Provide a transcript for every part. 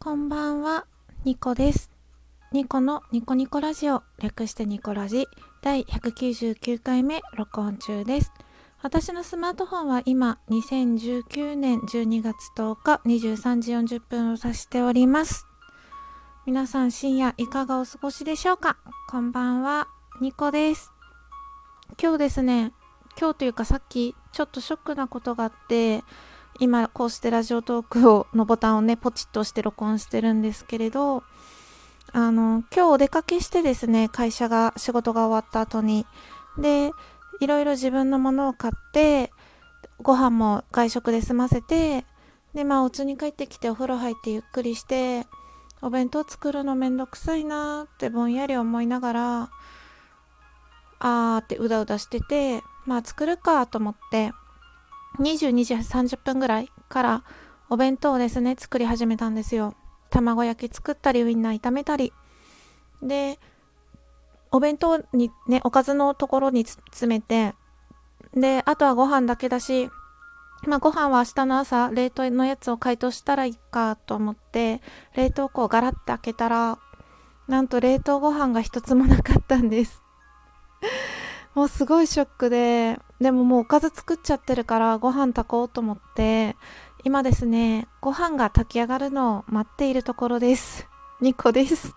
こんばんは、ニコです。ニコのニコニコラジオ、略してニコラジ、第199回目録音中です。私のスマートフォンは今、2019年12月10日23時40分を指しております。皆さん深夜いかがお過ごしでしょうか？こんばんは、ニコです。今日ですね、今日というかさっきちょっとショックなことがあって、今こうしてラジオトークをのボタンをねポチッと押して録音してるんですけれどあの今日お出かけしてですね会社が仕事が終わった後に。でいろいろ自分のものを買ってご飯も外食で済ませてでまあお家に帰ってきてお風呂入ってゆっくりしてお弁当作るのめんどくさいなーってぼんやり思いながらあーってうだうだしててまあ作るかと思って22時30分ぐらいからお弁当をですね作り始めたんですよ。卵焼き作ったりウインナー炒めたり。でお弁当にねおかずのところに詰めてであとはご飯だけだしまあご飯は明日の朝冷凍のやつを解凍したらいいかと思って冷凍庫をガラッて開けたらなんと冷凍ご飯が一つもなかったんです。もうすごいショックででももうおかず作っちゃってるからご飯炊こうと思って今ですねご飯が炊き上がるのを待っているところです。ニコです。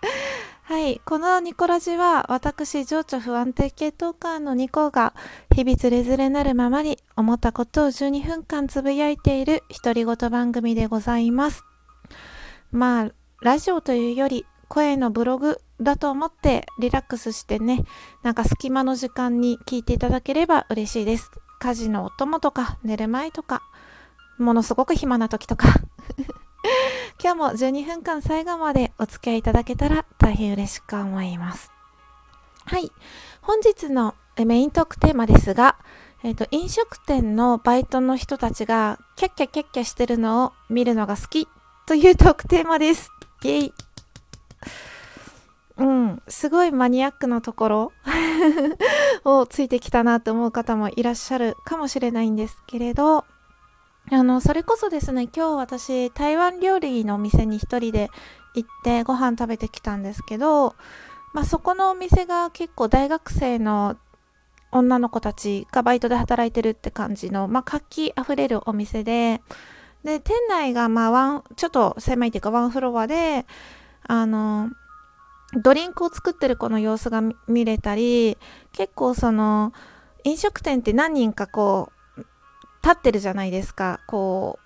はいこのニコラジは私情緒不安定系トーカーのニコが日々ズレズレなるままに思ったことを12分間つぶやいている独り言番組でございます。まあラジオというより声のブログだと思ってリラックスしてねなんか隙間の時間に聞いていただければ嬉しいです。家事のお供とか寝る前とかものすごく暇な時とか。今日も12分間最後までお付き合いいただけたら大変嬉しく思います。はい。本日のメイントークテーマですがえっ、と飲食店のバイトの人たちがキャッキャキャッキャしてるのを見るのが好きというトークテーマです。イェイ。すごいマニアックなところ をついてきたなと思う方もいらっしゃるかもしれないんですけれどあのそれこそですね今日私台湾料理のお店に一人で行ってご飯食べてきたんですけど、まあ、そこのお店が結構大学生の女の子たちがバイトで働いてるって感じの、まあ、活気あふれるお店でで店内がまあワンちょっと狭いっていうかワンフロアであのドリンクを作ってる子の様子が見れたり結構その飲食店って何人かこう立ってるじゃないですか。こ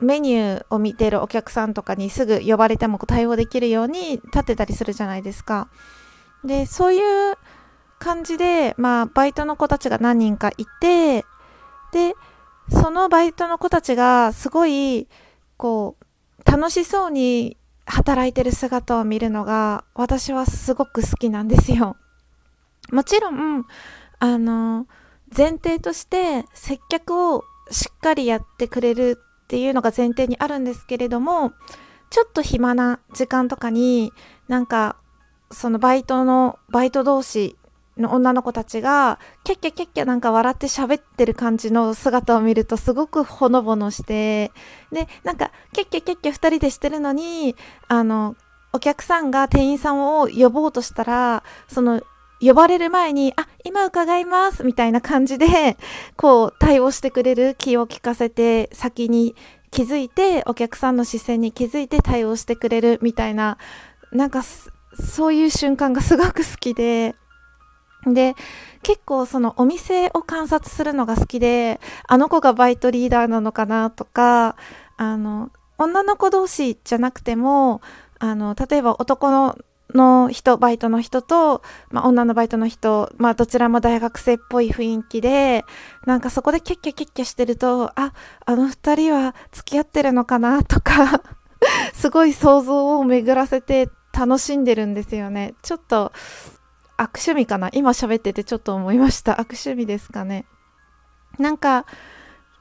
うメニューを見てるお客さんとかにすぐ呼ばれても対応できるように立ってたりするじゃないですか。でそういう感じでまあバイトの子たちが何人かいてでそのバイトの子たちがすごいこう楽しそうに働いてる姿を見るのが私はすごく好きなんですよ。もちろんあの前提として接客をしっかりやってくれるっていうのが前提にあるんですけれどもちょっと暇な時間とかになんかそのバイトのバイト同士の女の子たちがキャッキャキャッキャなんか笑って喋ってる感じの姿を見るとすごくほのぼのしてでなんかキャッキャキャッキャ2人でしてるのにあのお客さんが店員さんを呼ぼうとしたらその呼ばれる前に「あ今伺います」みたいな感じでこう対応してくれる気を利かせて先に気づいてお客さんの視線に気づいて対応してくれるみたいななんかそういう瞬間がすごく好きで。で結構そのお店を観察するのが好きであの子がバイトリーダーなのかなとかあの女の子同士じゃなくてもあの例えば男のの人バイトの人と、まあ、女のバイトの人、まあ、どちらも大学生っぽい雰囲気でなんかそこでキャッキャキャッキャしてるとああの二人は付き合ってるのかなとか すごい想像を巡らせて楽しんでるんですよね。ちょっと悪趣味かな？今喋っててちょっと思いました。悪趣味ですかね？なんか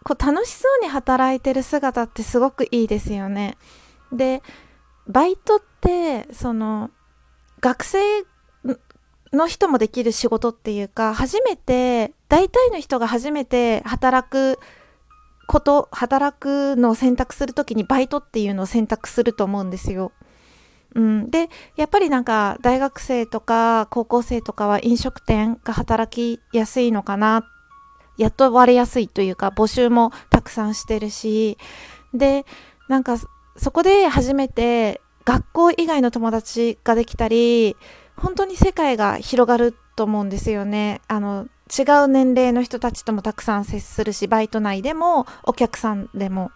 こう楽しそうに働いてる姿ってすごくいいですよね。でバイトってその学生の人もできる仕事っていうか初めて大体の人が初めて働くこと働くのを選択する時にバイトっていうのを選択すると思うんですよ。うん、でやっぱりなんか大学生とか高校生とかは飲食店が働きやすいのかな雇われやすいというか募集もたくさんしてるしでなんかそこで初めて学校以外の友達ができたり本当に世界が広がると思うんですよね。あの違う年齢の人たちともたくさん接するしバイト内でもお客さんでも。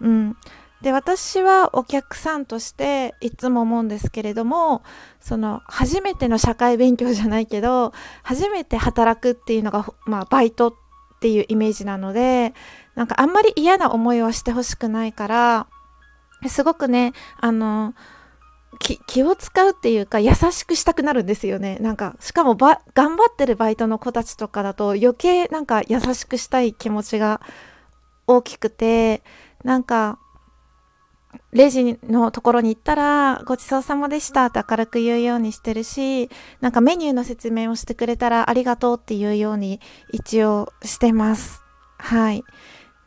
うん。で私はお客さんとしていつも思うんですけれどもその初めての社会勉強じゃないけど初めて働くっていうのが、まあ、バイトっていうイメージなのでなんかあんまり嫌な思いはしてほしくないからすごくねあの気を使うっていうか優しくしたくなるんですよね。なんかしかも頑張ってるバイトの子たちとかだと余計なんか優しくしたい気持ちが大きくてなんかレジのところに行ったら、ごちそうさまでしたって明るく言うようにしてるし、なんかメニューの説明をしてくれたらありがとうっていうように一応してます。はい。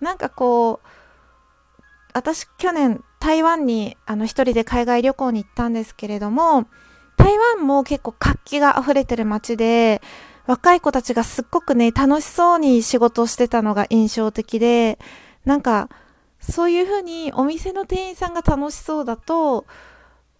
なんかこう、私去年台湾にあの一人で海外旅行に行ったんですけれども、台湾も結構活気が溢れてる街で、若い子たちがすっごくね、楽しそうに仕事をしてたのが印象的で、なんか、そういうふうにお店の店員さんが楽しそうだと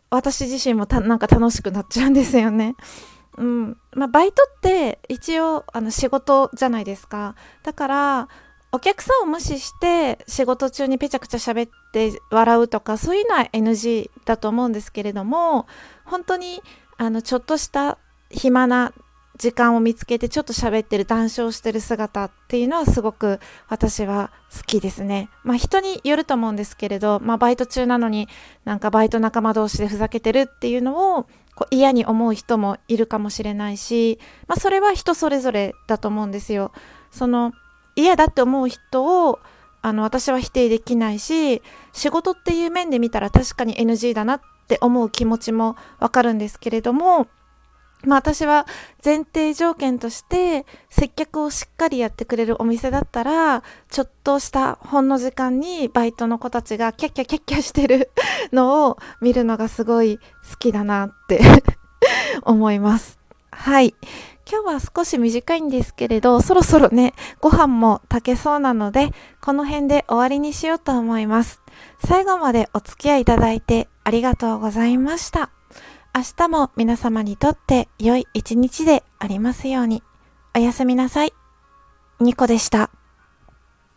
私自身もたなんか楽しくなっちゃうんですよね。うんまあ、バイトって一応あの仕事じゃないですかだからお客さんを無視して仕事中にぺちゃくちゃ喋って笑うとかそういうのは NG だと思うんですけれども本当にあのちょっとした暇な時間を見つけてちょっと喋ってる談笑してる姿っていうのはすごく私は好きですね。まあ人によると思うんですけれど、まあバイト中なのになんかバイト仲間同士でふざけてるっていうのをこう嫌に思う人もいるかもしれないし、まあそれは人それぞれだと思うんですよ。その嫌だって思う人をあの私は否定できないし仕事っていう面で見たら確かに NG だなって思う気持ちもわかるんですけれどもまあ私は前提条件として接客をしっかりやってくれるお店だったらちょっとしたほんの時間にバイトの子たちがキャッキャキャッキャしてる のを見るのがすごい好きだなって 思います。はい。今日は少し短いんですけれど、そろそろね、ご飯も炊けそうなので、この辺で終わりにしようと思います。最後までお付き合いいただいてありがとうございました。明日も皆様にとって良い一日でありますように。おやすみなさい。ニコでした。